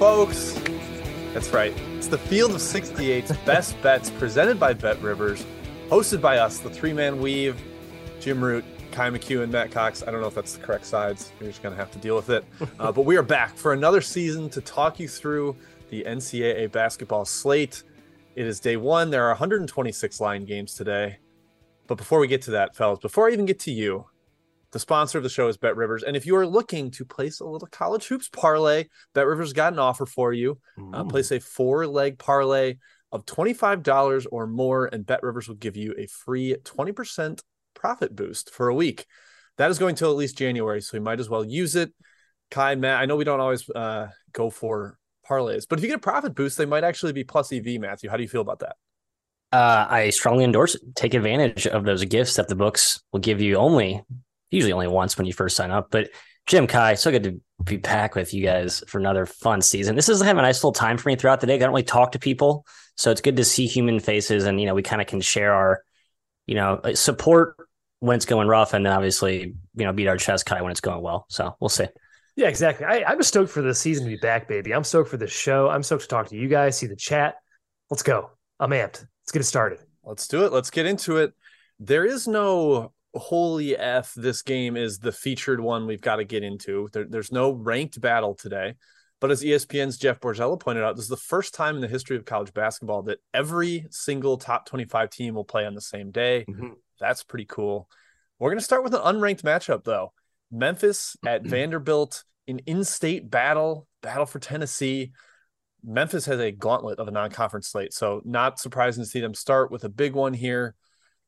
Folks. That's right. It's the Field of 68's Best Bets presented by Bet Rivers, hosted by us, the three man weave, Jim Root, Ky McKeon, and Matt Cox. I don't know if that's the correct sides. You're just going to have to deal with it. Uh, but we are back for another season to talk you through the NCAA basketball slate. It is day one. There are 126 line games today. But before we get to that, fellas, before I even get to you, the sponsor of the show is Bet Rivers. And if you are looking to place a little college hoops parlay, Bet Rivers got an offer for you. Uh, place a four leg parlay of $25 or more, and Bet Rivers will give you a free 20% profit boost for a week. That is going till at least January, so you might as well use it. Ky, Matt, I know we don't always uh, go for parlays, but if you get a profit boost, they might actually be plus EV, Matthew. How do you feel about that? Uh, I strongly endorse it. Take advantage of those gifts that the books will give you only usually only once when you first sign up. But Jim Ky, so good to be back with you guys for another fun season. This is kind of a nice little time for me throughout the day. I don't really talk to people, so it's good to see human faces, and you know we kind of can share our, you know, support when it's going rough, and then obviously you know beat our chest Ky when it's going well. So we'll see. Yeah, exactly. I, I'm stoked for the season to be back, baby. I'm stoked for this show. I'm stoked to talk to you guys, see the chat. Let's go. I'm amped. Let's get it started. Let's do it. Let's get into it. There is no holy f this game is the featured one we've got to get into. There, there's no ranked battle today but as espn's jeff borzello pointed out this is the first time in the history of college basketball that every single top 25 team will play on the same day. Mm-hmm. that's pretty cool. We're going to start with an unranked matchup though. Memphis at vanderbilt in in-state battle battle for tennessee. Memphis has a gauntlet of a non-conference slate so not surprising to see them start with a big one here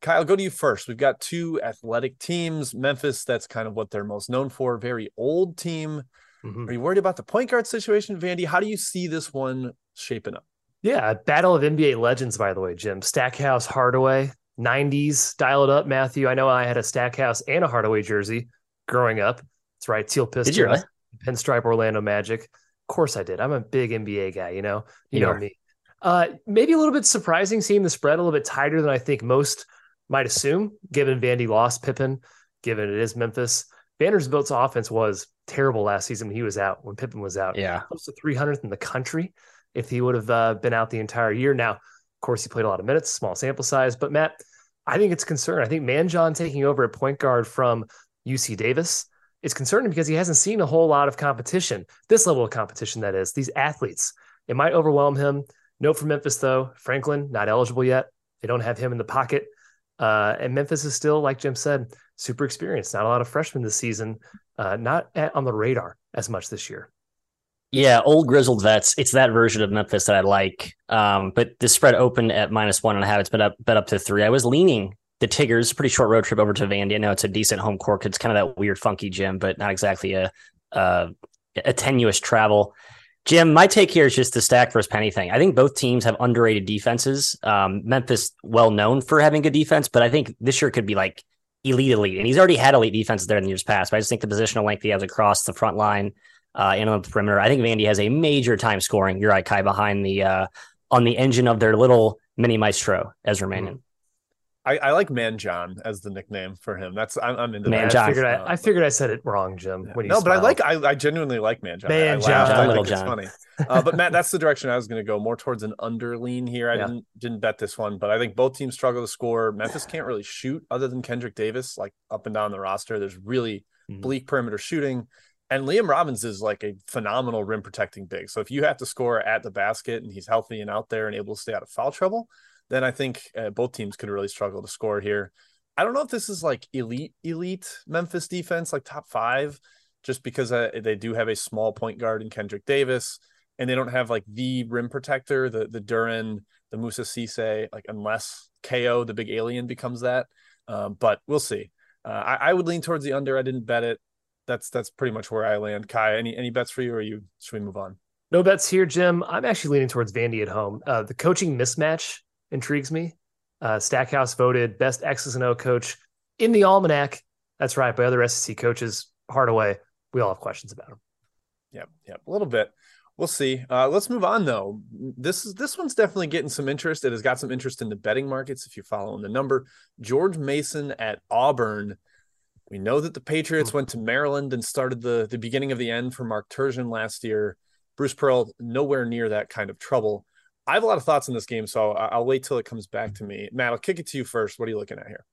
Kyle, go to you first. We've got two athletic teams. Memphis, that's kind of what they're most known for. Very old team. Mm-hmm. Are you worried about the point guard situation, Vandy? How do you see this one shaping up? Yeah, battle of NBA legends, by the way, Jim. Stackhouse, Hardaway, 90s, dial it up, Matthew. I know I had a Stackhouse and a Hardaway jersey growing up. That's right, Teal Pistons, really? Pinstripe Orlando Magic. Of course I did. I'm a big NBA guy, you know. You, you know are. me. Uh, maybe a little bit surprising seeing the spread a little bit tighter than I think most – might assume, given Vandy lost Pippen, given it is Memphis. Vanderbilt's offense was terrible last season when he was out, when Pippen was out. Yeah. Close to 300th in the country if he would have uh, been out the entire year. Now, of course, he played a lot of minutes, small sample size. But Matt, I think it's concerned. I think Manjon taking over at point guard from UC Davis is concerning because he hasn't seen a whole lot of competition, this level of competition, that is, these athletes. It might overwhelm him. Note for Memphis, though, Franklin, not eligible yet. They don't have him in the pocket. Uh, and Memphis is still, like Jim said, super experienced. Not a lot of freshmen this season, uh, not at, on the radar as much this year. Yeah, old grizzled vets. It's that version of Memphis that I like. Um, but the spread opened at minus one and a half. It's been up, bet up to three. I was leaning the Tigers. Pretty short road trip over to Vandy. I know it's a decent home court. It's kind of that weird, funky gym, but not exactly a, a, a tenuous travel. Jim, my take here is just the stack versus penny thing. I think both teams have underrated defenses. Um, Memphis, well known for having good defense, but I think this year could be like elite, elite. And he's already had elite defenses there in the years past. But I just think the positional length he has across the front line uh, and on the perimeter. I think Vandy has a major time scoring. Right, Ky, behind the uh, on the engine of their little mini maestro, Ezra Manjon. Mm-hmm. I, I like Manjon as the nickname for him. That's I'm, I'm into Man that. John. I figured I, I, figured I said it wrong, Jim. Yeah. no, but I like I, I genuinely like Manjon. Man John, I, I think it's funny. Uh, but Matt, that's the direction I was going to go. More towards an underlean here. I yeah. didn't didn't bet this one, but I think both teams struggle to score. Memphis can't really shoot other than Kendrick Davis, like up and down the roster. There's really mm-hmm. bleak perimeter shooting. And Liam Robbins is like a phenomenal rim protecting big. So if you have to score at the basket and he's healthy and out there and able to stay out of foul trouble, then I think uh, both teams could really struggle to score here. I don't know if this is like elite, elite Memphis defense, like top five, just because uh, they do have a small point guard in Kendrick Davis, and they don't have like the rim protector, the the Duren the Musa Cisse, like unless KO the big alien becomes that. Um, but we'll see. Uh, I, I, would lean towards the under. I didn't bet it. That's that's pretty much where I land. Ky, any any bets for you, or you should we move on? No bets here, Jim. I'm actually leaning towards Vandy at home. Uh, the coaching mismatch intrigues me. Uh, Stackhouse voted best X's and O coach in the almanac. That's right, by other SEC coaches. Hardaway, we all have questions about him. Yep, yep, a little bit. We'll see. Uh, let's move on though. This is this one's definitely getting some interest. It has got some interest in the betting markets. If you're following the number, George Mason at Auburn. We know that the Patriots hmm. went to Maryland and started the the beginning of the end for Mark Turgeon last year. Bruce Pearl nowhere near that kind of trouble. I have a lot of thoughts in this game, so I'll wait till it comes back to me. Matt, I'll kick it to you first. What are you looking at here?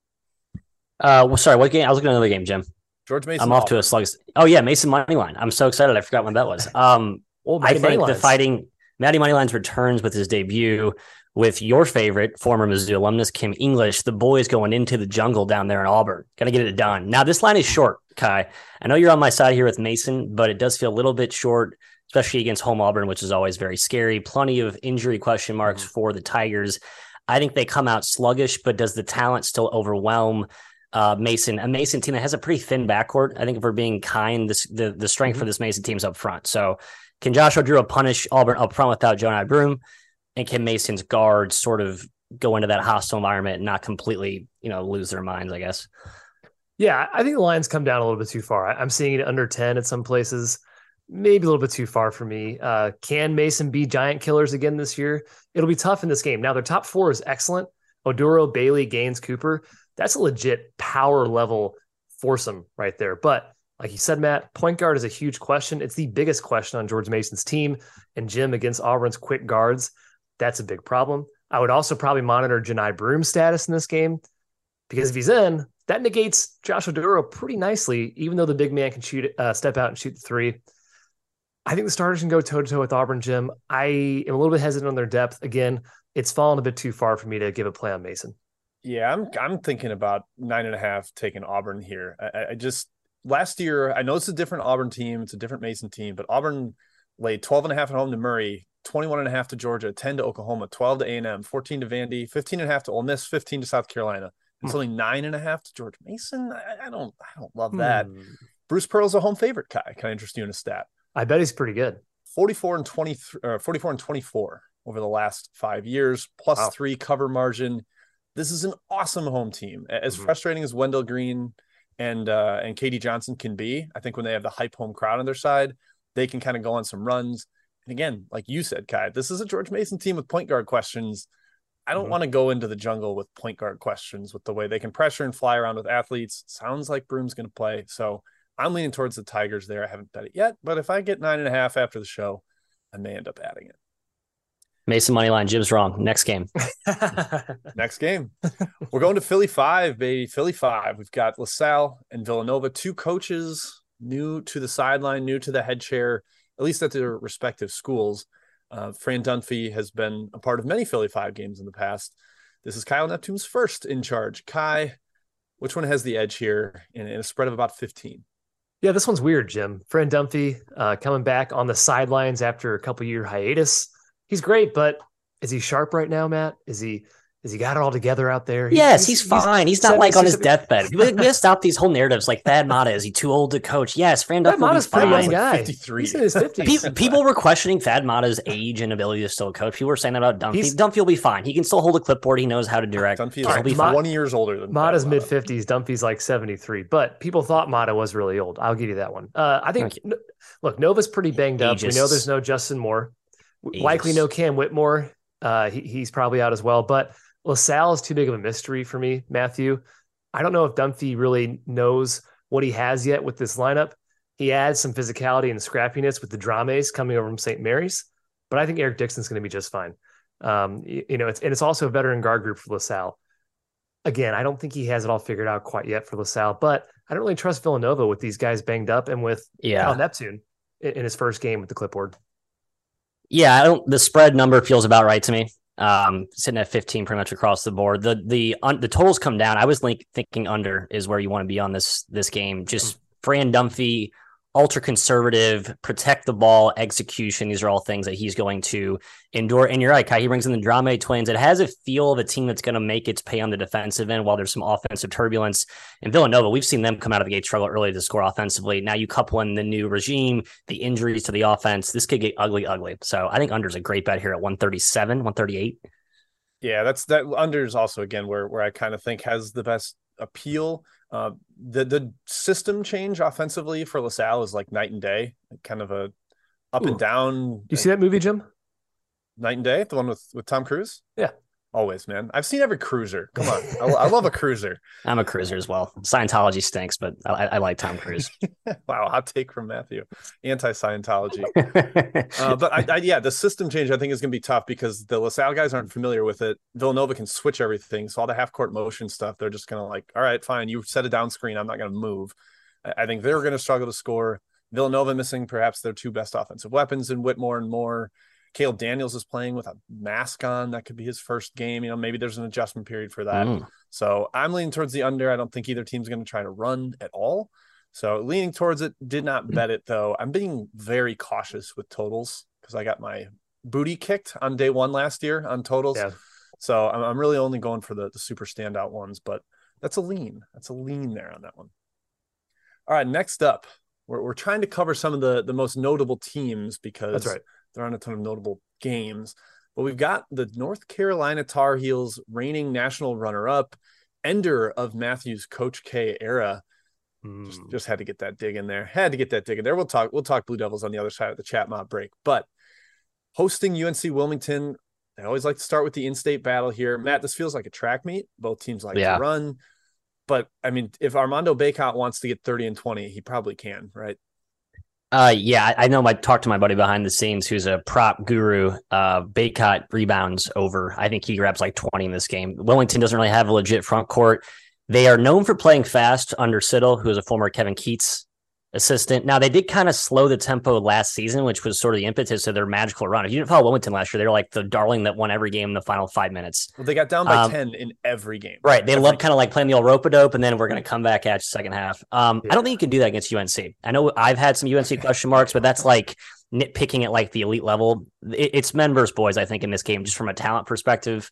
Uh, well, sorry, what game? I was looking at another game, Jim. George Mason. I'm off to a slug. Oh yeah, Mason money line. I'm so excited. I forgot when that was. Um, well, I think the fighting Matty Moneyline's returns with his debut with your favorite former Mizzou alumnus Kim English. The boys going into the jungle down there in Auburn. Got to get it done. Now this line is short, Ky. I know you're on my side here with Mason, but it does feel a little bit short, especially against home Auburn, which is always very scary. Plenty of injury question marks mm-hmm. for the Tigers. I think they come out sluggish, but does the talent still overwhelm? uh, Mason, a Mason team that has a pretty thin backcourt. I think if we're being kind, this the the strength mm-hmm. for this Mason team's up front. So can Josh Oduro punish Auburn up front without Johni Broome? And can Mason's guards sort of go into that hostile environment and not completely, you know, lose their minds, I guess? Yeah, I think the lines come down a little bit too far. I'm seeing it under 10 at some places, maybe a little bit too far for me. Uh, can Mason be giant killers again this year? It'll be tough in this game. Now, their top four is excellent. Oduro, Bailey, Gaines, Cooper that's a legit power level foursome right there. But like you said, Matt, point guard is a huge question. It's the biggest question on George Mason's team. And Jim against Auburn's quick guards, that's a big problem. I would also probably monitor Johni Broome's status in this game because if he's in, that negates Josh Oduro pretty nicely, even though the big man can shoot, uh, step out and shoot the three. I think the starters can go toe to toe with Auburn, Jim. I am a little bit hesitant on their depth. Again, it's fallen a bit too far for me to give a play on Mason. Yeah, I'm I'm thinking about nine and a half taking Auburn here. I, I just last year I know it's a different Auburn team, it's a different Mason team, but Auburn laid 12 and a half at home to Murray, 21 and a half to Georgia, 10 to Oklahoma, 12 to A&M, 14 to Vandy, 15 and a half to Ole Miss, 15 to South Carolina. It's hmm. only nine and a half to George Mason. I, I don't I don't love that. Hmm. Bruce Pearl's a home favorite, Ky. Can I interest you in a stat? I bet he's pretty good. 44 and 20 uh, 44 and 24 over the last 5 years, plus wow. 3 cover margin this is an awesome home team. As mm-hmm. frustrating as Wendell Green and uh, and KD Johnson can be, I think when they have the hype home crowd on their side, they can kind of go on some runs. And again, like you said, Ky, this is a George Mason team with point guard questions. I don't mm-hmm. want to go into the jungle with point guard questions with the way they can pressure and fly around with athletes. Sounds like Broome's going to play. So I'm leaning towards the Tigers there. I haven't bet it yet, but if I get nine and a half after the show, I may end up adding it. Mason money line. Jim's wrong. Next game. Next game. We're going to Philly five, baby. Philly five. We've got LaSalle and Villanova, two coaches new to the sideline, new to the head chair, at least at their respective schools. Uh, Fran Dunphy has been a part of many Philly five games in the past. This is Kyle Neptune's first in charge. Ky, which one has the edge here in, in a spread of about 15? Yeah, this one's weird, Jim. Fran Dunphy uh, coming back on the sidelines after a couple year hiatus he's great, but is he sharp right now, Matt? Is he has he got it all together out there? yes, he's, he's fine. He's, he's not like on his deathbed. we gotta stop these whole narratives like Thad Matta. Is he too old to coach? Yes, Fran Thad Matta's pretty young guy. Like 53. He's in his 50s. People, people, were questioning Thad Matta's age and ability to still coach. People were saying that about Dunphy. He's, Dunphy will be fine. He can still hold a clipboard. He knows how to direct. Dunphy is right, be Ma- 20 years older than Matta's mid 50s. Dunphy's like 73. But people thought Matta was really old. I'll give you that one. Uh, I think, look, Nova's pretty banged up. We know there's no Justin Moore. Aegis. Likely no Cam Whitmore. Uh, he, he's probably out as well. But LaSalle is too big of a mystery for me, Matthew. I don't know if Dunphy really knows what he has yet with this lineup. He adds some physicality and scrappiness with the Drames coming over from St. Mary's, but I think Eric Dixon's going to be just fine. Um, you, you, know, it's and it's also a veteran guard group for LaSalle. Again, I don't think he has it all figured out quite yet for LaSalle, but I don't really trust Villanova with these guys banged up and with yeah. Cal Neptune in, in his first game with the clipboard. Yeah, I don't. The spread number feels about right to me. Um, sitting at 15 pretty much across the board. The the un, the totals come down. I was link, thinking under is where you want to be on this this game. Just Fran Dunphy ultra conservative, protect the ball, execution. These are all things that he's going to endure. And you're right, Ky, he brings in the Drame twins. It has a feel of a team that's going to make its pay on the defensive end while there's some offensive turbulence. In Villanova, we've seen them come out of the gate struggle early to score offensively. Now you couple in the new regime, the injuries to the offense. This could get ugly, ugly. So I think under is a great bet here at 137, 138. Yeah, that's that under is also again where where I kind of think has the best appeal. Uh, the the system change offensively for LaSalle is like night and day, kind of a up Ooh. and down. Do you see that movie, Jim? Night and Day, the one with with Tom Cruise. Yeah, Always, man. I've seen every cruiser. Come on, I, I love a cruiser. I'm a cruiser as well. Scientology stinks, but I, I like Tom Cruise. wow, hot take from Matthew. Anti-Scientology. uh, but I, I, yeah, the system change I think is going to be tough because the LaSalle guys aren't familiar with it. Villanova can switch everything, so all the half-court motion stuff, they're just going to like, all right, fine, you set a down screen. I'm not going to move. I, I think they're going to struggle to score. Villanova missing perhaps their two best offensive weapons in Whitmore and Moore. Caleb Daniels is playing with a mask on. That could be his first game. You know, maybe there's an adjustment period for that. Mm. So I'm leaning towards the under. I don't think either team's going to try to run at all. So leaning towards it. Did not mm. bet it though. I'm being very cautious with totals because I got my booty kicked on day one last year on totals. Yeah. So I'm, I'm really only going for the, the super standout ones, but that's a lean. That's a lean there on that one. All right, next up, we're, we're trying to cover some of the the most notable teams because that's right there aren't a ton of notable games. But we've got the North Carolina Tar Heels reigning national runner up, ender of Matthews Coach K era. Mm. Just, just had to get that dig in there. Had to get that dig in there. We'll talk. We'll talk Blue Devils on the other side of the chat mob break. But hosting UNC Wilmington, I always like to start with the in-state battle here. Matt, this feels like a track meet. Both teams like yeah. to run, but I mean, if Armando Bacot wants to get thirty and twenty, he probably can, right? Uh, yeah, I know. I talked to my buddy behind the scenes, who's a prop guru. Uh, Bacot rebounds over. I think he grabs like twenty in this game. Wilmington doesn't really have a legit front court. They are known for playing fast under Siddle, who is a former Kevin Keatts assistant. Now they did kind of slow the tempo last season, which was sort of the impetus of their magical run. If you didn't follow Wilmington last year, they were like the darling that won every game in the final five minutes. Well, they got down by um, ten in every game. Right. They love kind of like playing the old rope a dope, and then we're going to come back at you second half. Um, yeah. I don't think you can do that against UNC. I know I've had some UNC question marks, but that's like nitpicking at like the elite level. It, it's men versus boys, I think, in this game, just from a talent perspective.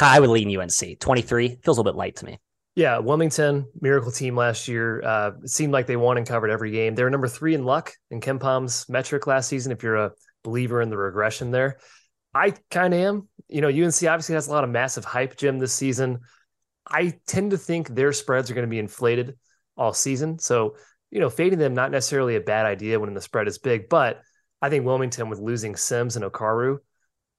I would lean UNC. 23 feels a little bit light to me. Yeah, Wilmington miracle team last year. Uh, it seemed like they won and covered every game. They were number three in luck in KenPom's metric last season. If you're a believer in the regression there, I kind of am. You know, UNC obviously has a lot of massive hype, Jim, this season. I tend to think their spreads are going to be inflated all season. So, you know, fading them not necessarily a bad idea when the spread is big, but I think Wilmington with losing Sims and Okauru,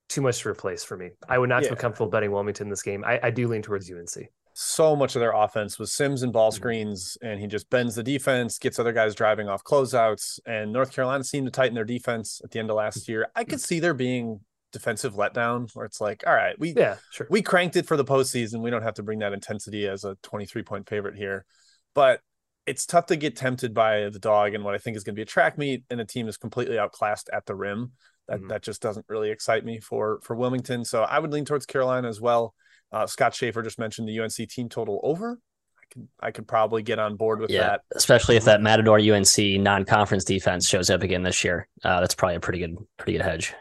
too much to replace for me. I would not yeah. feel comfortable betting Wilmington this game. I, I do lean towards UNC so much of their offense was Sims and ball mm-hmm. screens, and he just bends the defense, gets other guys driving off closeouts. And North Carolina seemed to tighten their defense at the end of last year. I could see there being defensive letdown where it's like, all right, we yeah, sure. we cranked it for the postseason. We don't have to bring that intensity as a 23 point favorite here. But it's tough to get tempted by the dog and what I think is going to be a track meet and a team is completely outclassed at the rim. That mm-hmm. that just doesn't really excite me for for Wilmington. So I would lean towards Carolina as well. Uh, Scott Schaefer just mentioned the UNC team total over. I could I could probably get on board with yeah, that, especially if that Matador UNC non-conference defense shows up again this year. Uh, that's probably a pretty good pretty good hedge.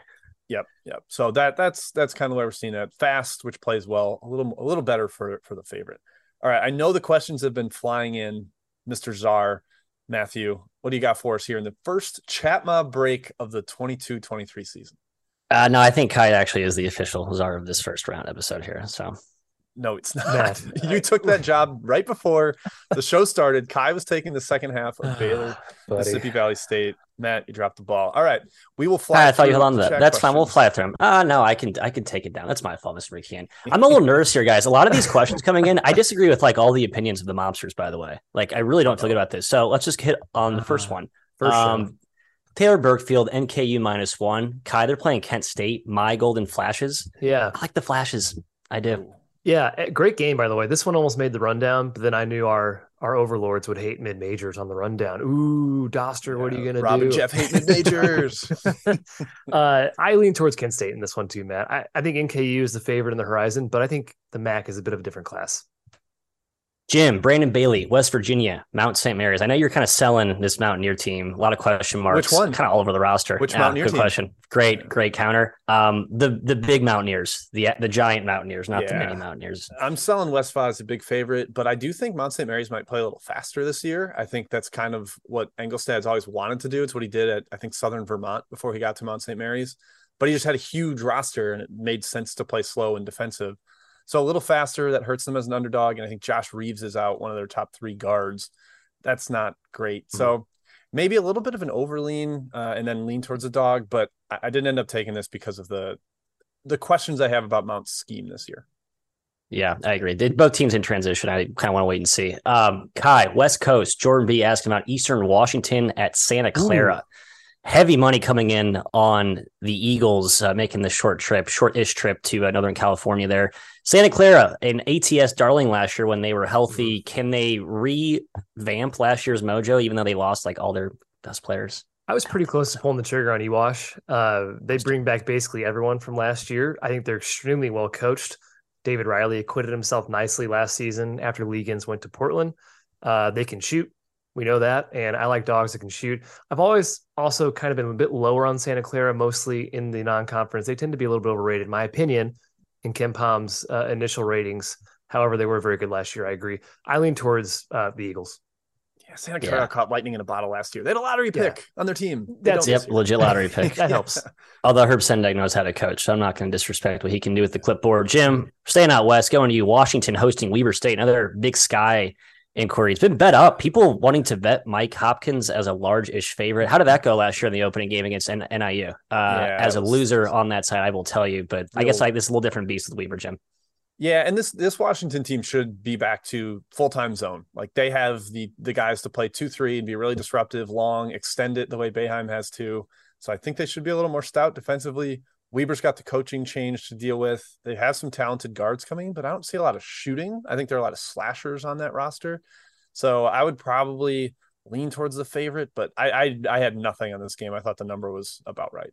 Yep, yep. So that that's that's kind of where we're seeing that fast, which plays well, a little a little better for for the favorite. All right, I know the questions have been flying in, Mr. Czar, Matthew. What do you got for us here in the first chat mob break of the 22-23 season? Uh, no, I think Ky actually is the official czar of this first round episode here. So no, it's not. you took that job right before the show started. Ky was taking the second half of Baylor, Mississippi Valley State. Matt, you dropped the ball. All right, we will fly. I thought you held on to that. That's questions. fine. We'll fly through them. Ah, uh, no, I can I can take it down. That's my fault, Mr. McKeon. I'm a little nervous here, guys. A lot of these questions coming in, I disagree with like all the opinions of the mobsters. By the way, like I really don't feel good about this. So let's just hit on the first uh-huh. one. First um, Taylor Burkfield, NKU minus one. Ky, they're playing Kent State. My Golden Flashes. Yeah. I like the Flashes. I do. Yeah, eh, great game by the way. This one almost made the rundown, but then I knew our our overlords would hate mid majors on the rundown. Ooh, Dauster, yeah, what are you gonna Rob do? And Jeff hate mid majors. uh, I lean towards Kent State in this one too, Matt. I, I think NKU is the favorite in the horizon, but I think the MAC is a bit of a different class. Jim, Brandon Bailey, West Virginia, Mount St. Mary's. I know you're kind of selling this Mountaineer team. A lot of question marks. Which one? Kind of all over the roster. Which Yeah, Mountaineer Good team? question. Great, great counter. Um, the the big Mountaineers, the the giant Mountaineers, not the mini Mountaineers. I'm selling West Westphal as a big favorite, but I do think Mount St. Mary's might play a little faster this year. I think that's kind of what Engelstad's always wanted to do. It's what he did at I think Southern Vermont before he got to Mount St. Mary's. But he just had a huge roster and it made sense to play slow and defensive. So a little faster that hurts them as an underdog. And I think Josh Reeves is out, one of their top three guards. That's not great. So maybe a little bit of an overlean uh, and then lean towards a dog. But I, I didn't end up taking this because of the the questions I have about Mount's scheme this year. Yeah, I agree. They, both teams in transition. I kind of want to wait and see. Um, Ky, West Coast, Jordan B asking about Eastern Washington at Santa Clara. Heavy money coming in on the Eagles uh, making the short trip, short-ish trip to uh, Northern California. There, Santa Clara, an ATS darling last year when they were healthy. Can they revamp last year's mojo, even though they lost like all their best players? I was pretty close to pulling the trigger on Ewash. Uh, they bring back basically everyone from last year. I think they're extremely well coached. David Riley acquitted himself nicely last season after Legans went to Portland. Uh, they can shoot. We know that. And I like dogs that can shoot. I've always also kind of been a bit lower on Santa Clara, mostly in the non conference. They tend to be a little bit overrated, in my opinion, in KenPom's uh, initial ratings. However, they were very good last year. I agree. I lean towards uh, the Eagles. Yeah, Santa Clara Yeah. caught lightning in a bottle last year. They had a lottery Yeah. pick on their team. They That's- don't Yep, this legit lottery pick. That helps. Although Herb Sendek knows how to coach, so I'm not going to disrespect what he can do with the clipboard. Jim, staying out west, going to you. Washington hosting Weber State, another big sky inquiry. It's been bet up. People wanting to bet Mike Hopkins as a large-ish favorite. How did that go last year in the opening game against N- NIU? Uh, Yeah, as a was- loser on that side, I will tell you, but I guess like this is a little different beast with Weber, Jim. Yeah, and this this Washington team should be back to full time zone. Like they have the the guys to play two three and be really disruptive, long, extend it the way Boeheim has to. So I think they should be a little more stout defensively. Weber's got the coaching change to deal with. They have some talented guards coming, but I don't see a lot of shooting. I think there are a lot of slashers on that roster. So I would probably lean towards the favorite, but I I, I had nothing on this game. I thought the number was about right.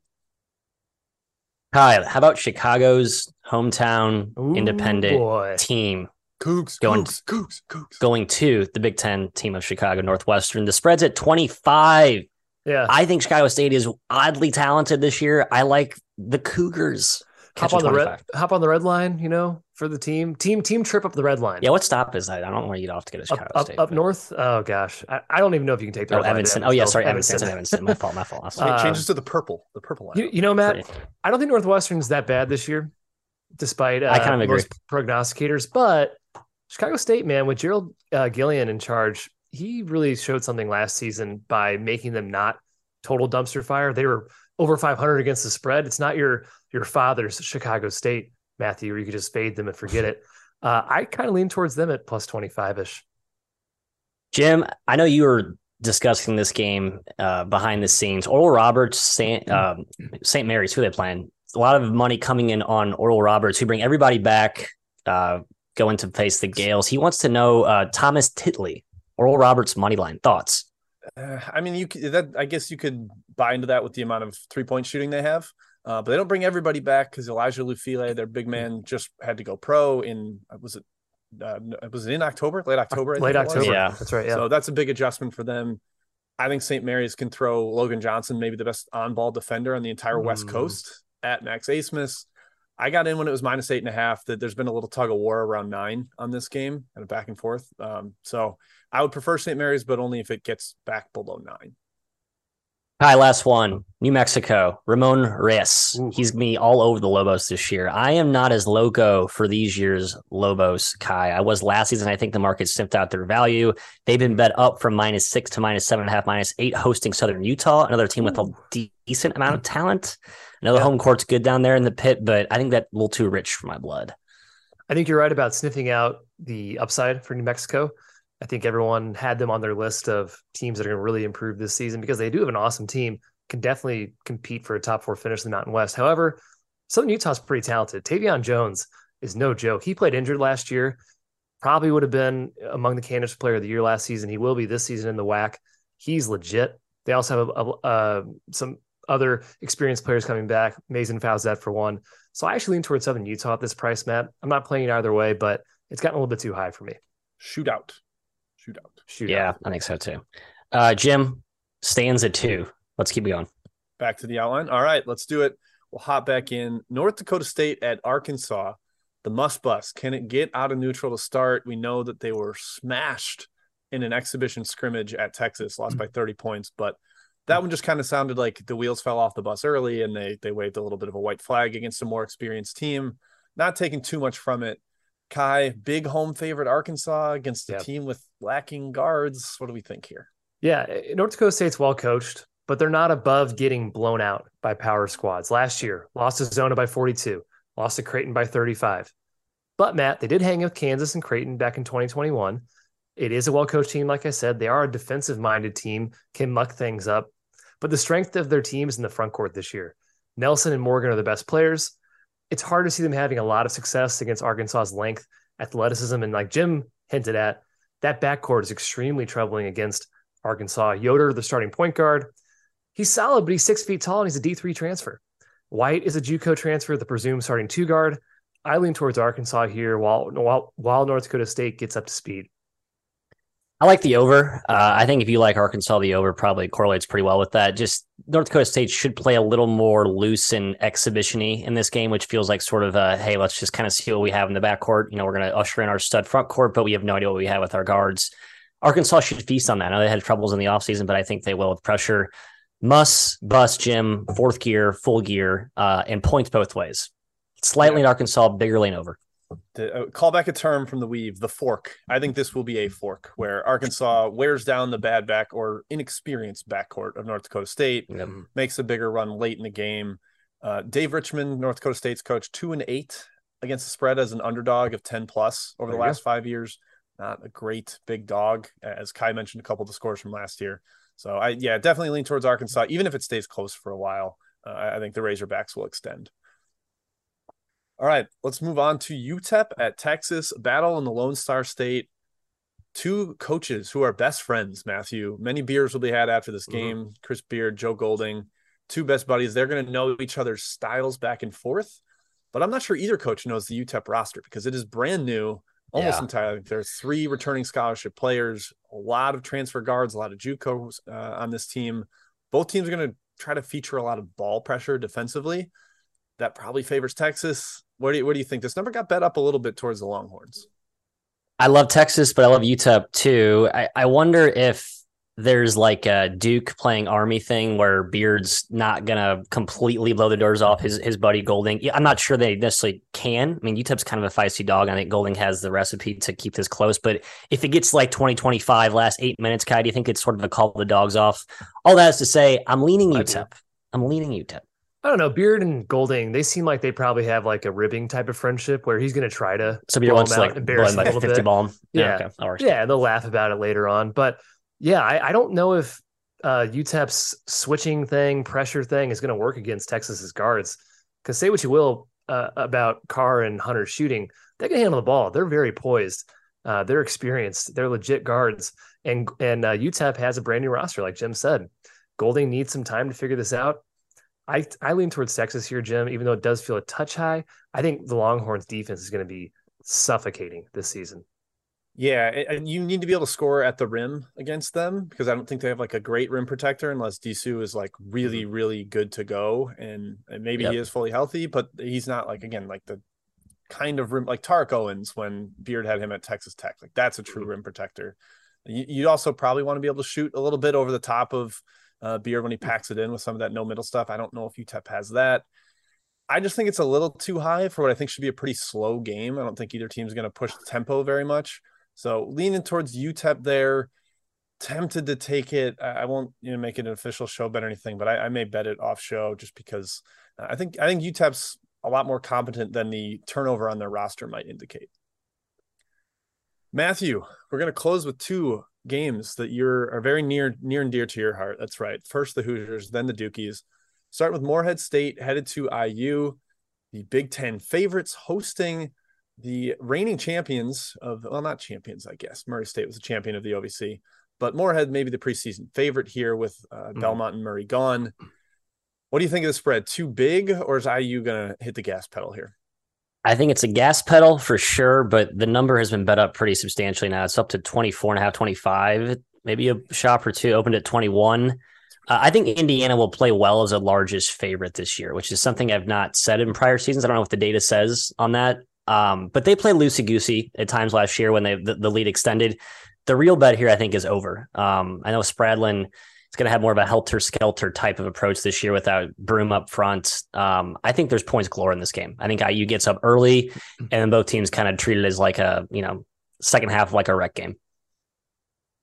Kyle, how about Chicago's hometown Ooh, independent boy. team Cougs, Going- Cougs, Cougs, Cougs. going to the Big Ten team of Chicago Northwestern? The spread's at 25. Yeah. I think Chicago State is oddly talented this year. I like the Cougars. hop on the 25. red hop on the red line, you know, for the team. Team team trip up the red line. Yeah, what stop is that? I don't want you to get off to get a Up, Chicago up, State. up but- north. Oh gosh. I, I don't even know if you can take the Oh, red line Evanston. Oh, yeah, sorry, Evanston. I said Evanston. My fault. My fault. My fault. It Uh, changes to the purple, the purple line. You, you know, Matt, Sorry. I don't think Northwestern's that bad this year, despite uh, I kind of agree. most prognosticators. But Chicago State, man, with Gerald uh, Gillion in charge, he really showed something last season by making them not total dumpster fire. They were over 500 against the spread. It's not your your father's Chicago State, Matthew, where you could just fade them and forget it. Uh, I kind of lean towards them at plus 25 ish. Jim, I know you were discussing this game uh, behind the scenes. Oral Roberts, St. Um, St. Mary's, who they playing? A lot of money coming in on Oral Roberts, who bring everybody back, uh, going to face the Gales. He wants to know uh, Thomas Titley, Oral Roberts money line thoughts. Uh, I mean, you could, that I guess you could buy into that with the amount of three point shooting they have, uh, but they don't bring everybody back because Elijah Lufile, their big man, just had to go pro in was it uh, was it in October, late October, Late think it was? October. Yeah. That's right. Yeah. So that's a big adjustment for them. I think St. Mary's can throw Logan Johnson, maybe the best on ball defender on the entire West Mm. Coast at Max Abmas. I got in when it was minus eight and a half. That there's been a little tug of war around nine on this game, kind of back and forth. Um, so I would prefer St. Mary's, but only if it gets back below nine. Hi, last one. New Mexico. Ramon Reyes. Ooh. He's me all over the Lobos this year. I am not as loco for these years Lobos, Kai. I was last season. I think the market sniffed out their value. They've been bet up from minus six to minus seven and a half, minus eight, hosting Southern Utah, another team with a de- decent amount of talent. i Another Yeah. home court's good down there in the pit, but I think that's a little too rich for my blood. I think you're right about sniffing out the upside for New Mexico. I think everyone had them on their list of teams that are going to really improve this season because they do have an awesome team, can definitely compete for a top four finish in the Mountain West. However, Southern Utah's pretty talented. Tevian Jones is no joke. He played injured last year, probably would have been among the candidates player of the year last season. He will be this season in the WAC. He's legit. They also have a, a, some other experienced players coming back. Maizen Fausett for one. So I actually lean towards Southern Utah at this price, Matt. I'm not playing it either way, but it's gotten a little bit too high for me. shootout. Shootout. Shootout. Yeah, I think so too. Uh, Jim stands at two. Let's keep going. Back to the outline. All right, let's do it. We'll hop back in. North Dakota State at Arkansas. The must bus. Can it get out of neutral to start? We know that they were smashed in an exhibition scrimmage at Texas, lost by 30 points, but that one just kind of sounded like the wheels fell off the bus early and they they waved a little bit of a white flag against a more experienced team. Not taking too much from it. Ky, big home favorite Arkansas against a Yep. team with lacking guards. What do we think here? Yeah, North Dakota State's well coached, but they're not above getting blown out by power squads. Last year, lost to Zona by 42, lost to Creighton by 35. But Matt, they did hang with Kansas and Creighton back in 2021. It is a well coached team, like I said. They are a defensive minded team, can muck things up. But the strength of their team is in the front court this year. Nelson and Morgan are the best players. It's hard to see them having a lot of success against Arkansas's length, athleticism, and like Jim hinted at, that backcourt is extremely troubling against Arkansas. Yoder, the starting point guard, he's solid, but he's six feet tall and he's a D3 transfer. White is a JUCO transfer, the presumed starting two guard. I lean towards Arkansas here while while while North Dakota State gets up to speed. I like the over. Uh, I think if you like Arkansas, the over probably correlates pretty well with that. Just North Dakota State should play a little more loose and exhibition-y in this game, which feels like sort of a hey, let's just kind of see what we have in the backcourt. You know, we're going to usher in our stud front court, but we have no idea what we have with our guards. Arkansas should feast on that. I know they had troubles in the offseason, but I think they will with pressure. Muss, bus, Jim, fourth gear, full gear, uh, and points both ways. Slightly in Arkansas, bigger lane over. To uh, call back a term from the weave, the fork. I think this will be a fork where Arkansas wears down the bad back or inexperienced backcourt of North Dakota State, Yep. makes a bigger run late in the game. Uh, Dave Richman, North Dakota State's coach, two and eight against the spread as an underdog of 10 plus over the There you last five years. Not a great big dog, as Kai mentioned a couple of the scores from last year. So I, yeah, definitely lean towards Arkansas, even if it stays close for a while. Uh, I I think the Razorbacks will extend. All right, let's move on to UTEP at Texas. Battle in the Lone Star State. Two coaches who are best friends, Matthew. Many beers will be had after this Mhm. game. Chris Beard, Joe Golding, two best buddies. They're going to know each other's styles back and forth. But I'm not sure either coach knows the UTEP roster because it is brand new, almost Yeah. entirely. There's three returning scholarship players, a lot of transfer guards, a lot of JUCOs uh, on this team. Both teams are going to try to feature a lot of ball pressure defensively. That probably favors Texas. What do you, what do you think? This number got bet up a little bit towards the Longhorns. I love Texas, but I love UTEP too. I, I wonder if there's like a Duke playing Army thing where Beard's not gonna completely blow the doors off his his buddy Golding. I'm not sure they necessarily can. I mean, UTEP's kind of a feisty dog. I think Golding has the recipe to keep this close. But if it gets like 2025 last eight minutes, Ky, do you think it's sort of a call the dogs off? All that is to say, I'm leaning. UTEP. I'm leaning UTEP. I don't know. Beard and Golding, they seem like they probably have like a ribbing type of friendship where he's going to try to So Beard wants to like embarrass him a little 50 bit. bomb. Yeah. okay. Yeah, they'll laugh about it later on. But yeah, I, I don't know if uh, UTEP's switching thing, pressure thing is going to work against Texas's guards. Because say what you will uh, about Carr and Hunter shooting, they can handle the ball. They're very poised. Uh, they're experienced. They're legit guards. And and uh, UTEP has a brand new roster, like Jim said. Golding needs some time to figure this out. I I lean towards Texas here, Jim, even though it does feel a touch high. I think the Longhorns defense is going to be suffocating this season. Yeah, and you need to be able to score at the rim against them because I don't think they have like a great rim protector unless Disu is like really, mm-hmm. really good to go, and, and maybe he is fully healthy, but he's not like again like the kind of rim like Tariq Owens when Beard had him at Texas Tech. Like that's a true mm-hmm. rim protector. You, you also probably want to be able to shoot a little bit over the top of uh, Beard when he packs it in with some of that no middle stuff. I don't know if UTEP has that. I just think it's a little too high for what I think should be a pretty slow game. I don't think either team's going to push the tempo very much. So leaning towards UTEP there, tempted to take it. I won't you know make it an official show bet or anything, but I, I may bet it off show just because I think I think UTEP's a lot more competent than the turnover on their roster might indicate. Matthew, we're going to close with two games that you're are very near near and dear to your heart. That's right. First the Hoosiers, then the Dukies. Start with Morehead State headed to IU, the Big Ten favorites hosting the reigning champions of well, not champions, I guess. Murray State was the champion of the OVC, but Moorhead maybe the preseason favorite here with uh, Belmont and Murray gone. What do you think of the spread? Too big, or is IU going to hit the gas pedal here? I think it's a gas pedal for sure, but the number has been bet up pretty substantially now. It's up to 24 and a half, 25, maybe a shop or two opened at 21. Uh, I think Indiana will play well as a largest favorite this year, which is something I've not said in prior seasons. I don't know what the data says on that. Um, but they play loosey goosey at times last year when they the, the, lead extended. The real bet here, I think, is over. Um, I know Spradlin is going to have more of a helter skelter type of approach this year without Broome up front. Um, I think there's points galore in this game. I think IU gets up early, and then both teams kind of treat it as like a you know second half like a rec game.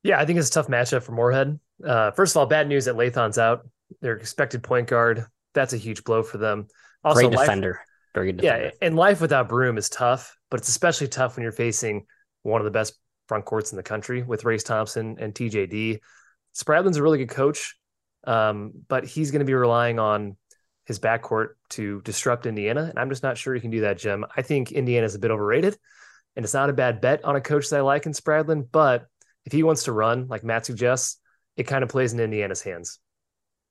Yeah, I think it's a tough matchup for Morehead. Uh, first of all, bad news that Lathon's out. Their expected point guard. That's a huge blow for them. Also, Great defender. Life, Very good defender. Yeah, and life without Broome is tough, but it's especially tough when you're facing one of the best front courts in the country with Race Thompson and TJD. Spradlin's a really good coach, um, but he's going to be relying on his backcourt to disrupt Indiana. And I'm just not sure he can do that, Jim. I think Indiana's a bit overrated, and it's not a bad bet on a coach that I like in Spradlin, but if he wants to run like Matt suggests, it kind of plays in Indiana's hands.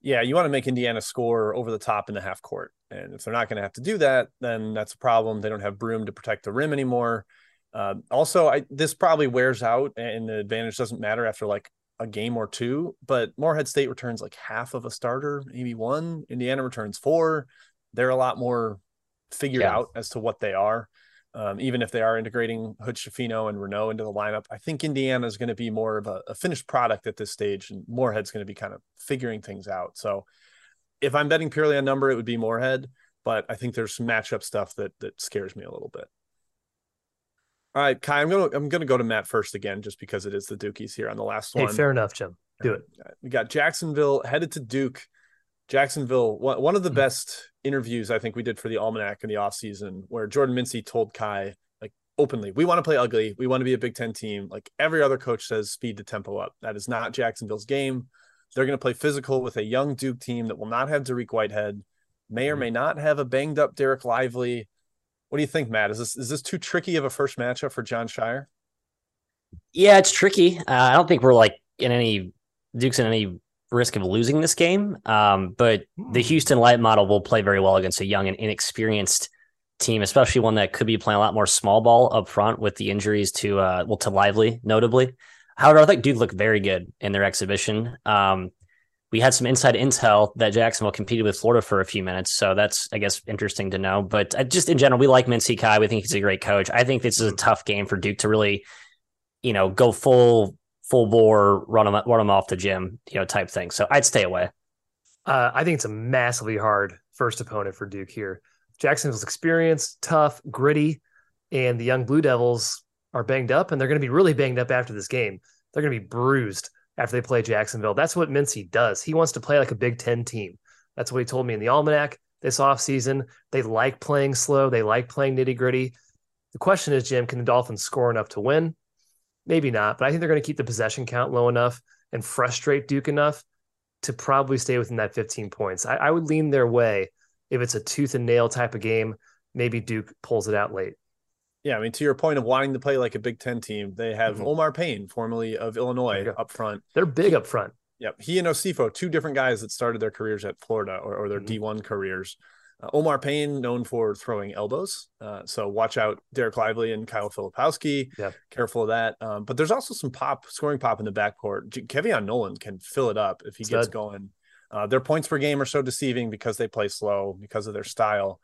Yeah, you want to make Indiana score over the top in the half court. And if they're not going to have to do that, then that's a problem. They don't have Broome to protect the rim anymore. Uh, also, I, this probably wears out and the advantage doesn't matter after like a game or two. But Morehead State returns like half of a starter, maybe one. Indiana returns four. They're a lot more figured yeah. out as to what they are um, even if they are integrating Hood Schifino and Reneau into the lineup. I think Indiana is going to be more of a, a, finished product at this stage, and Morehead's going to be kind of figuring things out. So, if I'm betting purely on number, it would be Morehead, but I think there's some matchup stuff that that scares me a little bit. All right, Ky, I'm gonna I'm gonna go to Matt first again, just because it is the Dukies here on the last one. hey. Fair enough, Jim. Do it. We got Jacksonville headed to Duke. Jacksonville, one of the mm-hmm. best interviews I think we did for the Almanac in the offseason, where Jordan Mincy told Ky, like openly, we want to play ugly. We want to be a Big Ten team. Like every other coach says, speed the tempo up. That is not Jacksonville's game. They're going to play physical with a young Duke team that will not have Dariq Whitehead, may or mm-hmm. may not have a banged up Dereck Lively. What do you think, Matt? Is this is this too tricky of a first matchup for Jon Scheyer? Yeah, it's tricky. Uh, I don't think we're like in any Duke's in any risk of losing this game. Um, but the hmm. Houston Light model will play very well against a young and inexperienced team, especially one that could be playing a lot more small ball up front with the injuries to uh, well to Lively, notably. However, I think Duke looked very good in their exhibition. Um, we had some inside intel that Jacksonville competed with Florida for a few minutes, so that's I guess interesting to know. But uh, just in general, we like Mincy Ky. We think he's a great coach. I think this is a tough game for Duke to really, you know, go full full bore, run them run them off the gym, you know, type thing. So I'd stay away. Uh, I think it's a massively hard first opponent for Duke here. Jacksonville's experience, tough, gritty, and the young Blue Devils are banged up, and they're going to be really banged up after this game. They're going to be bruised after they play Jacksonville. That's what Mincy does. He wants to play like a Big Ten team. That's what he told me in the Almanac this offseason. They like playing slow. They like playing nitty gritty. The question is, Jim, can the Dolphins score enough to win? Maybe not, but I think they're going to keep the possession count low enough and frustrate Duke enough to probably stay within that 15 points. I, I would lean their way if it's a tooth and nail type of game. Maybe Duke pulls it out late. Yeah, I mean, to your point of wanting to play like a Big Ten team, they have mm-hmm. Omar Payne, formerly of Illinois, up front. They're big up front. Yep, he and Osifo, two different guys that started their careers at Florida or, or their mm-hmm. D1 careers. Uh, Omar Payne, known for throwing elbows. Uh, so watch out, Dereck Lively and Kyle Filipowski. Yeah. Careful of that. Um, but there's also some pop, scoring pop in the backcourt. Kevion Nolan can fill it up if he gets going. Uh, their points per game are so deceiving because they play slow, because of their style.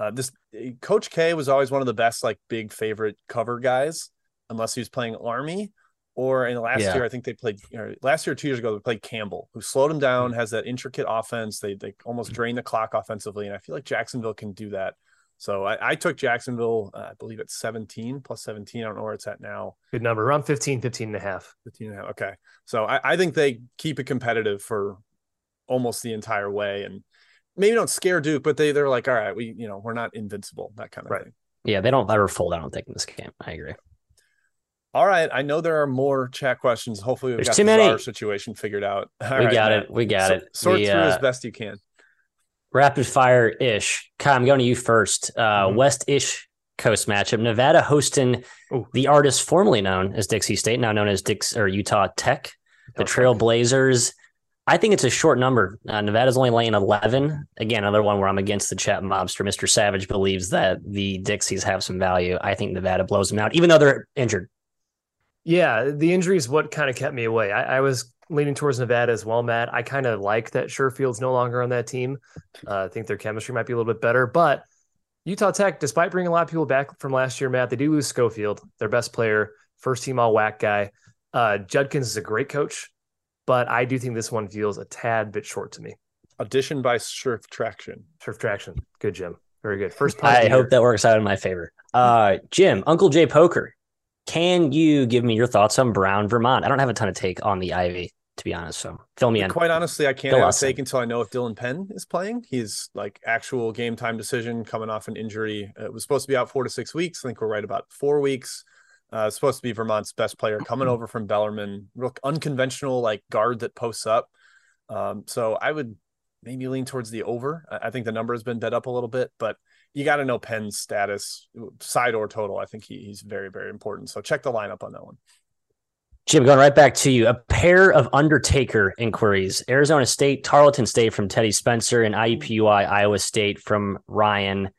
Uh, this Coach K was always one of the best, like big favorite cover guys, unless he was playing Army or in the last yeah. year, I think they played last year, two years ago, they played Campbell, who slowed him down, has that intricate offense. They they almost drain the clock offensively, and I feel like Jacksonville can do that. So I, I took Jacksonville, uh, I believe it's 17 plus 17. I don't know where it's at now. Good number, around 15, 15 and a half. 15 and a half. Okay. So I, I think they keep it competitive for almost the entire way. And maybe don't scare Duke, but they, they're like, all right, we, you know, we're not invincible, that kind of right. thing. Yeah, they don't ever fold, I don't think, in this game. I agree. All right, I know there are more chat questions. Hopefully, we've There's got the situation figured out. All we right, got Matt. it. We got so, it. Sort we, through uh, as best you can. Rapid fire ish. I'm going to you first. Uh, mm-hmm. West ish coast matchup. Nevada hosting Ooh. the artist formerly known as Dixie State, now known as Dix or Utah Tech, the Trailblazers. I think it's a short number. Uh, Nevada's only laying 11. Again, another one where I'm against the chat mobster. Mr. Savage believes that the Dixies have some value. I think Nevada blows them out, even though they're injured. Yeah, the injury is what kind of kept me away. I, I was leaning towards Nevada as well, Matt. I kind of like that Sherfield's no longer on that team. Uh, I think their chemistry might be a little bit better, but Utah Tech, despite bringing a lot of people back from last year, Matt, they do lose Schofield, their best player, first team all WAC guy. Uh, Judkins is a great coach, but I do think this one feels a tad bit short to me. Addition by Surf Traction. Surf Traction. Good, Jim. Very good. First I hope that works out in my favor. Uh, Jim, Uncle J Poker, can you give me your thoughts on Brown, Vermont? I don't have a ton of take on the Ivy to be honest. So fill me in. Quite honestly, I can't have take until I know if Dylan Penn is playing. He's like actual game time decision coming off an injury. It was supposed to be out four to six weeks. I think we're right about four weeks. Uh, supposed to be Vermont's best player coming over from Bellarmine. Real unconventional like guard that posts up. Um, so I would maybe lean towards the over. I think the number has been bet up a little bit, but you got to know Penn's status, side or total. I think he, he's very, very important. So check the lineup on that one. Jim, going right back to you, a pair of Undertaker inquiries: Arizona State, Tarleton State from Teddy Spencer, and IUPUI Iowa State from Ryan.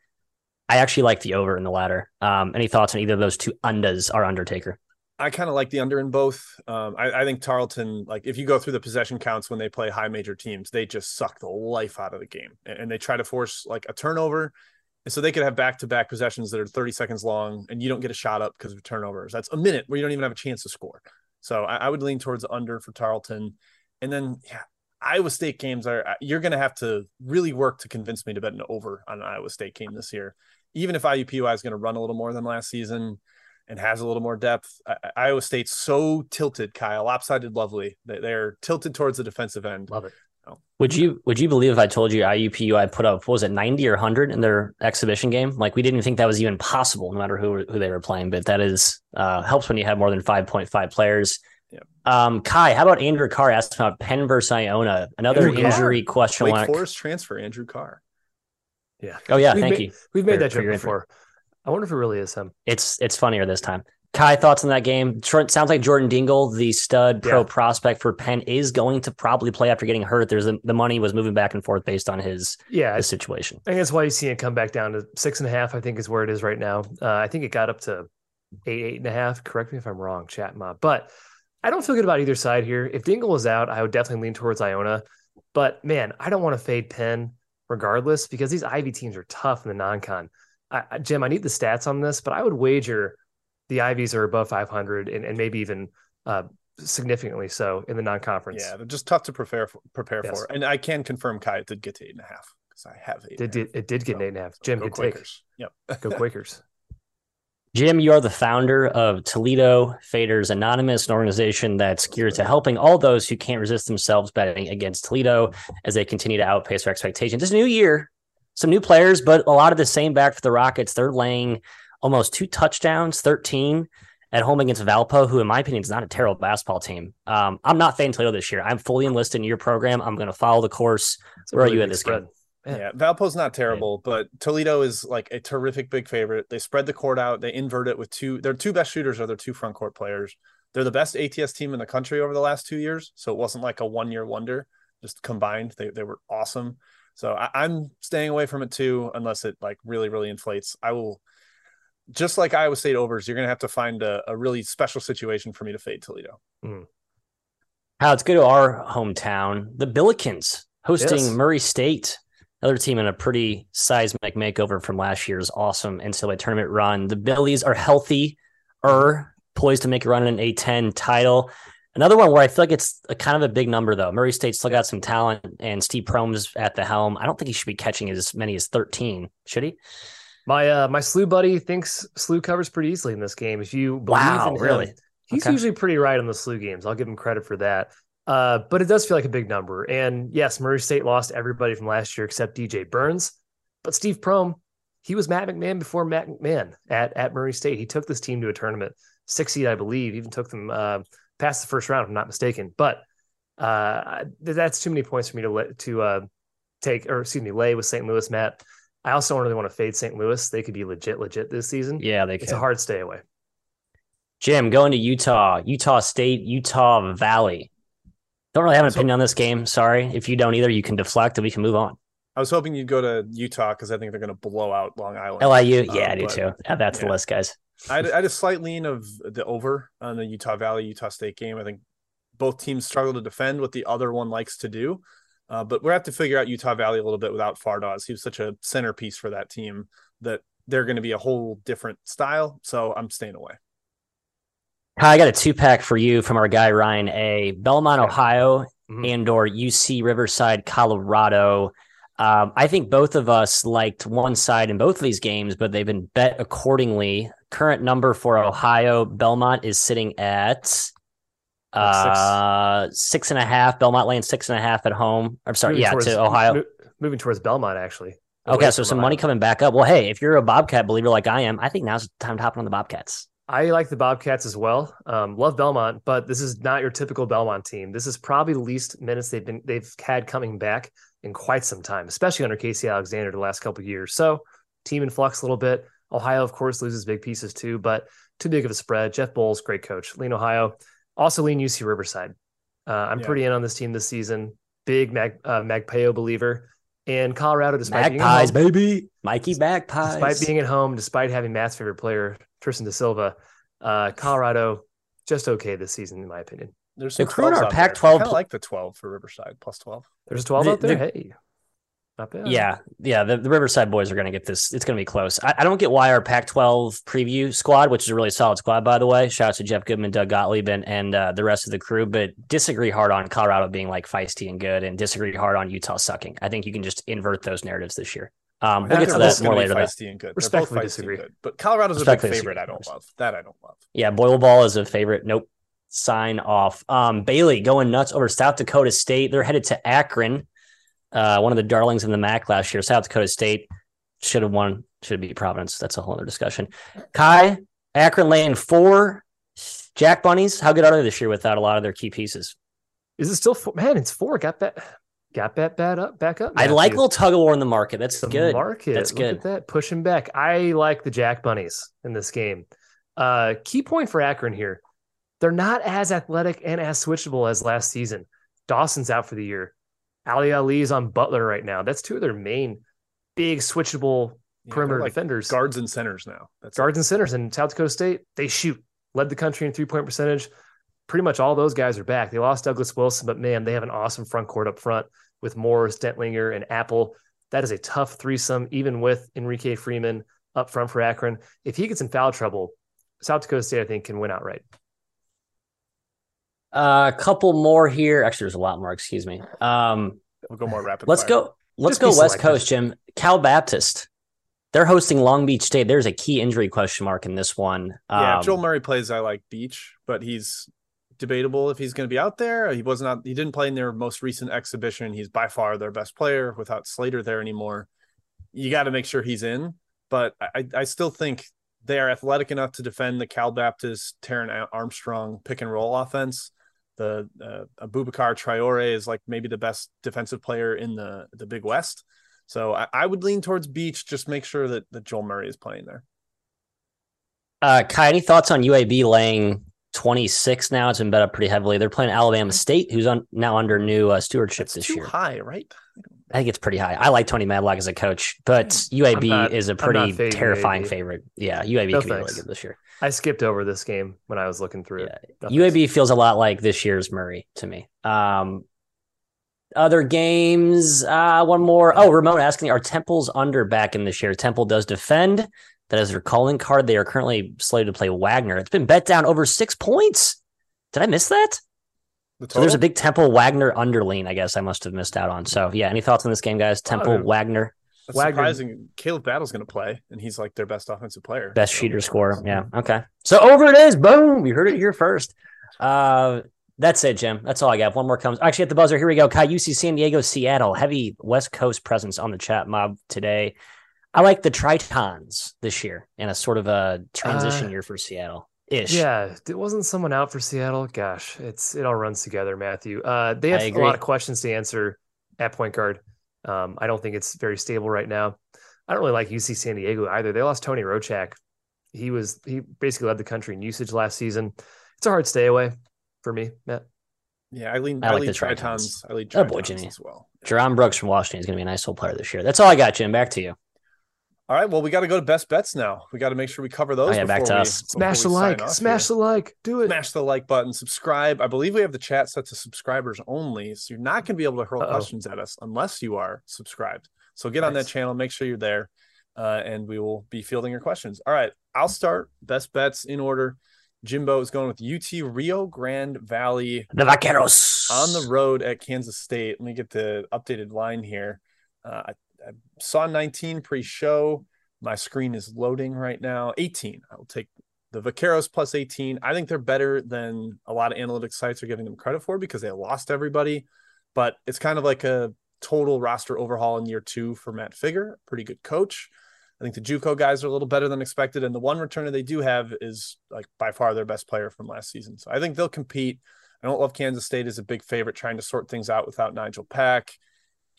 I actually like the over in the latter. Um, any thoughts on either of those two undas are Undertaker? I kind of like the under in both. Um, I, I, think Tarleton, like if you go through the possession counts when they play high major teams, they just suck the life out of the game, and, and they try to force like a turnover, and so they could have back to back possessions that are 30 seconds long, and you don't get a shot up because of turnovers. That's a minute where you don't even have a chance to score. So I, I would lean towards under for Tarleton. And then, yeah, Iowa State games are, uh, you're going to have to really work to convince me to bet an over on an Iowa State game this year. Even if IUPUI is going to run a little more than last season and has a little more depth, Iowa State's so tilted, Kyle, lopsided lovely. They're tilted towards the defensive end. Love it. Would you would you believe if I told you IUPUI put up was it 90 or 100 in their exhibition game? Like we didn't think that was even possible no matter who who they were playing, but that is uh, helps when you have more than 5.5 players. Yep. Um, Ky, how about Andrew Carr asked about Penn versus Iona? Another Andrew injury Carr. question Wake Forest transfer Andrew Carr. Yeah. Oh yeah, we've thank made, you. We've made for, that joke before. I wonder if it really is him. It's it's funnier this time. Ky, thoughts on that game? Sounds like Jordan Dingle, the stud pro yeah. prospect for Penn, is going to probably play after getting hurt. There's a, the money was moving back and forth based on his yeah his situation. I think that's why you see it come back down to six and a half. I think is where it is right now. Uh, I think it got up to eight, eight and a half. Correct me if I'm wrong, chat mob. But I don't feel good about either side here. If Dingle was out, I would definitely lean towards Iona. But man, I don't want to fade Penn regardless because these Ivy teams are tough in the non-con. I, Jim, I need the stats on this, but I would wager the Ivies are above 500 and, and maybe even uh, significantly so in the non-conference. Yeah, they're just tough to prepare for, prepare yes. for. And I can confirm Ky did get to eight and a half because I have eight. It did, it did get so, eight and a half. Jim, go good Quakers. take. Yep. go Quakers. Jim, you are the founder of Toledo Faders Anonymous, an organization that's geared to helping all those who can't resist themselves betting against Toledo as they continue to outpace their expectations. This new year, some new players, but a lot of the same back for the Rockets. They're laying almost two touchdowns, 13 at home against Valpo, who, in my opinion, is not a terrible basketball team. Um, I'm not fading Toledo this year. I'm fully enlisted in your program. I'm going to follow the course. Where are you at this spread. game? Yeah. yeah, Valpo's not terrible, but Toledo is like a terrific big favorite. They spread the court out, they invert it with two. Their two best shooters are their two front court players. They're the best ATS team in the country over the last two years, so it wasn't like a one year wonder. Just combined, they they were awesome. So I, am staying away from it too, unless it like really really inflates. I will just like Iowa State overs, you're going to have to find a, a, really special situation for me to fade Toledo. Mm. How let's go to our hometown, the Billikens hosting yes. Murray State, another team in a pretty seismic makeover from last year's awesome NCAA tournament run. The Billies are healthy, er poised to make a run in an A10 title. Another one where I feel like it's a kind of a big number though. Murray State still got some talent, and Steve Prohm's at the helm. I don't think he should be catching as many as 13, should he? My uh my SLU buddy thinks SLU covers pretty easily in this game. If you believe wow, in him, really? he's okay. usually pretty right on the SLU games. I'll give him credit for that. Uh, but it does feel like a big number. And yes, Murray State lost everybody from last year except DJ Burns. But Steve Prohm, he was Matt McMahon before Matt McMahon at, at Murray State. He took this team to a tournament, six seed, I believe, even took them uh, past the first round, if I'm not mistaken. But uh, that's too many points for me to to uh, take, or excuse me, lay with St. Louis, Matt. I also don't really want to fade St. Louis. They could be legit, legit this season. Yeah, they. It's a hard stay away. Jim, going to Utah, Utah State, Utah Valley. Don't really have an So- opinion on this game. Sorry. If you don't either, you can deflect and we can move on. I was hoping you'd go to Utah because I think they're going to blow out Long Island. LIU, Uh, yeah, I do but too. Add that yeah. the list, guys. I had, I had a slight lean of the over on the Utah Valley Utah State game. I think both teams struggle to defend what the other one likes to do. Uh, but we're have to figure out Utah Valley a little bit without Fardaws. He was such a centerpiece for that team that they're going to be a whole different style. So I'm staying away. Hi, I got a two pack for you from our guy Ryan A. Belmont. Ohio, Mhm. and or UC Riverside, Colorado. Um, I think both of us liked one side in both of these games, but they've been bet accordingly. Current number for Ohio Belmont is sitting at Like six. uh six and a half. Belmont laying six and a half at home. I'm sorry, Moving yeah, towards- to Ohio. mo- moving towards Belmont, actually. Okay, so some Ohio. money coming back up. Well, hey, if you're a Bobcat believer like I am, I think now's the time to hop on the Bobcats. I like the Bobcats as well. Um, love Belmont, but this is not your typical Belmont team. This is probably the least minutes they've been they've had coming back in quite some time, especially under Casey Alexander the last couple of years. So team in flux a little bit. Ohio, of course, loses big pieces too, but too big of a spread. Jeff Boals, great coach. Lean Ohio, also lean UC Riverside. Uh, I'm Yeah. pretty in on this team this season. Big Mag uh, Magpayo believer. And Colorado, despite being at Magpies, home- baby. Mikey Magpies. despite being at home, despite having Matt's favorite player, Tristan Da Silva, uh, Colorado just okay this season, in my opinion. There's The crew in our out there. I Pac-12 kinda like the 12 for Riverside plus 12. There's 12 The- out there. the- hey, not bad. Yeah, yeah. The, the Riverside boys are going to get this. It's going to be close. I, I don't get why our Pac-12 preview squad, which is a really solid squad, by the way. Shout out to Jeff Goodman, Doug Gottlieb, and, and uh, the rest of the crew. But disagree hard on Colorado being like feisty and good, and disagree hard on Utah sucking. I think you can just invert those narratives this year. Um, we'll get to that more gonna later. Though. Feisty and good. They're both Respectfully feisty disagree. and good. But Colorado's a big Respectfully favorite. I don't love. That I don't love. Yeah, Boyle Ball is a favorite. Nope. Sign off. Um, Bailey going nuts over South Dakota State. They're headed to Akron, uh, one of the darlings in the MAC last year. South Dakota State should have won, should be Providence. That's a whole other discussion. Ky, Akron laying four. Jack Bunnies, how good are they this year without a lot of their key pieces? Is it still four? Man, it's four. Got that. Got that bad up, back up. I like a little tug of war in the market. That's the good. market. That's Look good. at that pushing back. I like the Jack Bunnies in this game. Uh, key point for Akron here: they're not as athletic and as switchable as last season. Dawson's out for the year. Ali Ali's on Butler right now. That's two of their main big switchable Yeah, perimeter like defenders. guards and centers now. That's guards and centers in South Dakota State, they shoot, led the country in three point percentage. Pretty much all those guys are back. They lost Douglas Wilson, but man, they have an awesome front court up front with Morris, Dentlinger, and Appel. That is a tough threesome, even with Enrique Freeman up front for Akron. If he gets in foul trouble, South Dakota State, I think, can win outright. Uh, a couple more here. Actually, there's a lot more. Excuse me. Um, We'll go more rapid. Let's fire. go. Let's Just go West selective. Coast, Jim. Cal Baptist. They're hosting Long Beach State. There's a key injury question mark in this one. Yeah, Um, if Joel Murray plays. I like Beach, but he's debatable if he's going to be out there. He was not. He didn't play in their most recent exhibition. He's by far their best player without Slater there anymore. You got to make sure he's in, but I, I still think they are athletic enough to defend the Cal Baptist Taran Armstrong pick and roll offense. The uh, Aboubacar Traore is like maybe the best defensive player in the the Big West. So I, I would lean towards Beach. Just make sure that, that Joel Murray is playing there. uh, Ky, any thoughts on UAB laying 26 now? It's been bet up pretty heavily. They're playing Alabama State, who's on, now under new uh, stewardship It's this too year. high, right? I think it's pretty high. I like Tony Madlock as a coach, but UAB not- is a I'm not pretty terrifying UAB. favorite. Yeah, UAB No could be really thanks. good this year. I skipped over this game when I was looking through Yeah. it. No thanks. UAB feels a lot like this year's Murray to me. Um, other games, uh, one more. Oh, Ramon asking, are Temple's under back in this year? Temple does defend. That is their calling card. They are currently slated to play Wagner. It's been bet down over six points. Did I miss that? The So there's a big Temple Wagner underlean. I guess I must have missed out on. So yeah, any thoughts on this game, guys? Temple Uh, Wagner, That's Wagner- surprising. Caleb Battle's going to play, and he's like their best offensive player. best So- shooter scorer. Yeah. Okay. So over it is. Boom. You heard it here first. Uh, that's it, Jim. That's all I got. One more comes. Actually, at the buzzer, here we go. Ky UC San Diego, Seattle. Heavy West Coast presence on the chat mob today. I like the Tritons this year in a sort of a transition Uh, year for Seattle ish. Yeah, it wasn't someone out for Seattle. Gosh, it's it all runs together, Matthew. Uh, they have a lot of questions to answer at point guard. Um, I don't think it's very stable right now. I don't really like UC San Diego either. They lost Toni Rocak. He was he basically led the country in usage last season. It's a hard stay away for me, Matt. Yeah, I lean. I I, like lean the Tritons. Tritons. I lean Oh, boy, Tritons Jimmy. as well. Jerron Brooks from Washington is going to be a nice little player this year. That's all I got, Jim. Back to you. All right. Well, we got to go to best bets now. We got to make sure we cover those. Oh, yeah, back before to we- us. Smash the like. off Smash here. the like. Do it. Smash the like button. Subscribe. I believe we have the chat set to subscribers only, so you're not going to be able to hurl Uh-oh. questions at us unless you are subscribed. So get on that channel. Make sure you're there, uh, and we will be fielding your questions. All right. I'll start. Best bets in order. Jimbo is going with UT Rio Grande Valley The Vaqueros. on the road at Kansas State. Let me get the updated line here. Uh, I, I saw 19 pre-show. My screen is loading right now. 18. I will take the Vaqueros plus 18. I think they're better than a lot of analytics sites are giving them credit for because they lost everybody. But it's kind of like a total roster overhaul in year two for Matt Figger. Pretty good coach. I think the JUCO guys are a little better than expected, and the one returner they do have is like by far their best player from last season. So I think they'll compete. I don't love Kansas State as a big favorite trying to sort things out without Nigel Pack.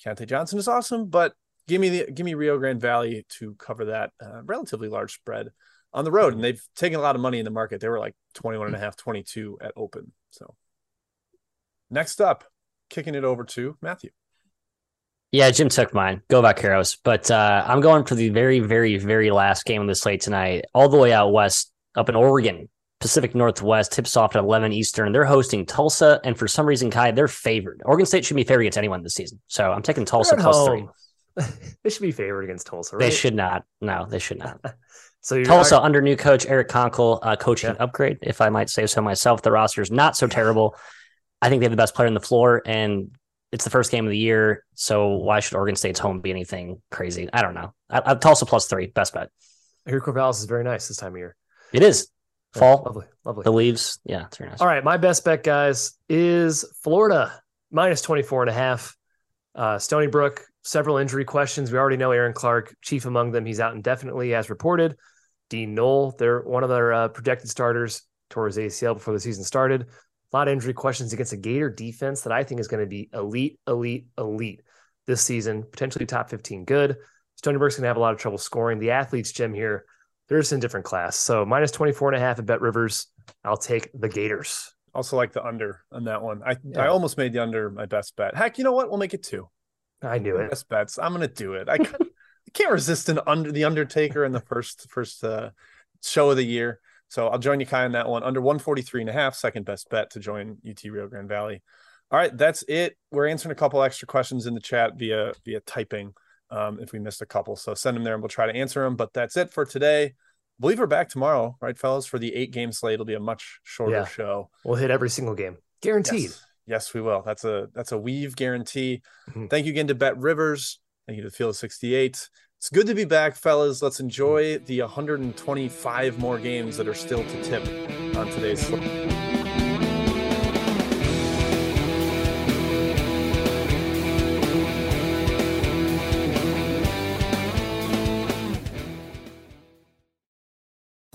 Keyontae Johnson is awesome, but give me the give me Rio Grande Valley to cover that uh, relatively large spread on the road. And they've taken a lot of money in the market. They were like 21 and a half, 22 at open. So next up, kicking it over to Matthew. Yeah, Jim took mine. Go Vaqueros. But uh, I'm going for the very, very, very last game of the slate tonight, all the way out west, up in Oregon, Pacific Northwest, tips off at 11 Eastern. They're hosting Tulsa, and for some reason, Ky, they're favored. Oregon State should be favored against anyone this season. So I'm taking Tulsa plus three. they should be favored against Tulsa, right? They should not. No, they should not. So you're Tulsa under new coach Eric Konkol, uh, coaching Yeah. upgrade, if I might say so myself. The roster is not so terrible. I think they have the best player on the floor, and it's the first game of the year. So why should Oregon State's home be anything crazy? I don't know. I, I, Tulsa plus three, best bet. I hear Corvallis is very nice this time of year. It is Yeah, fall. lovely, lovely. The leaves, yeah, it's very nice. All right, my best bet, guys, is Florida minus 24 and a half. Uh, Stony Brook, several injury questions. We already know Aaron Clark, chief among them. He's out indefinitely, as reported. Dean Noll, they're one of their uh, projected starters, his ACL before the season started. A lot of injury questions against a Gator defense that I think is going to be elite, elite, elite this season, potentially top 15 good. Stony Brook's going to have a lot of trouble scoring. The athletes, Jim, here, they're just in different class. So minus 24 and a half at BetRivers. I'll take the Gators. Also like the under on that one. I Yeah. I almost made the under my best bet. Heck, you know what? We'll make it two. I knew it. Best bets. I'm gonna do it. I can't, I can't resist an under the Undertaker in the first first uh, show of the year. So I'll join you Ky on that one. Under 143 and a half, second best bet to join UT Rio Grande Valley. All right, that's it. We're answering a couple extra questions in the chat via via typing. Um, if we missed a couple, so send them there and we'll try to answer them. But that's it for today. Believe we're back tomorrow, right, fellas? For the eight game slate, it'll be a much shorter Yeah. show. We'll hit every single game. Guaranteed. Yes. Yes, we will. That's a that's a weave guarantee. Mhm. Thank you again to BetRivers. Thank you to Field 68. It's good to be back, fellas. Let's enjoy the 125 more games that are still to tip on today's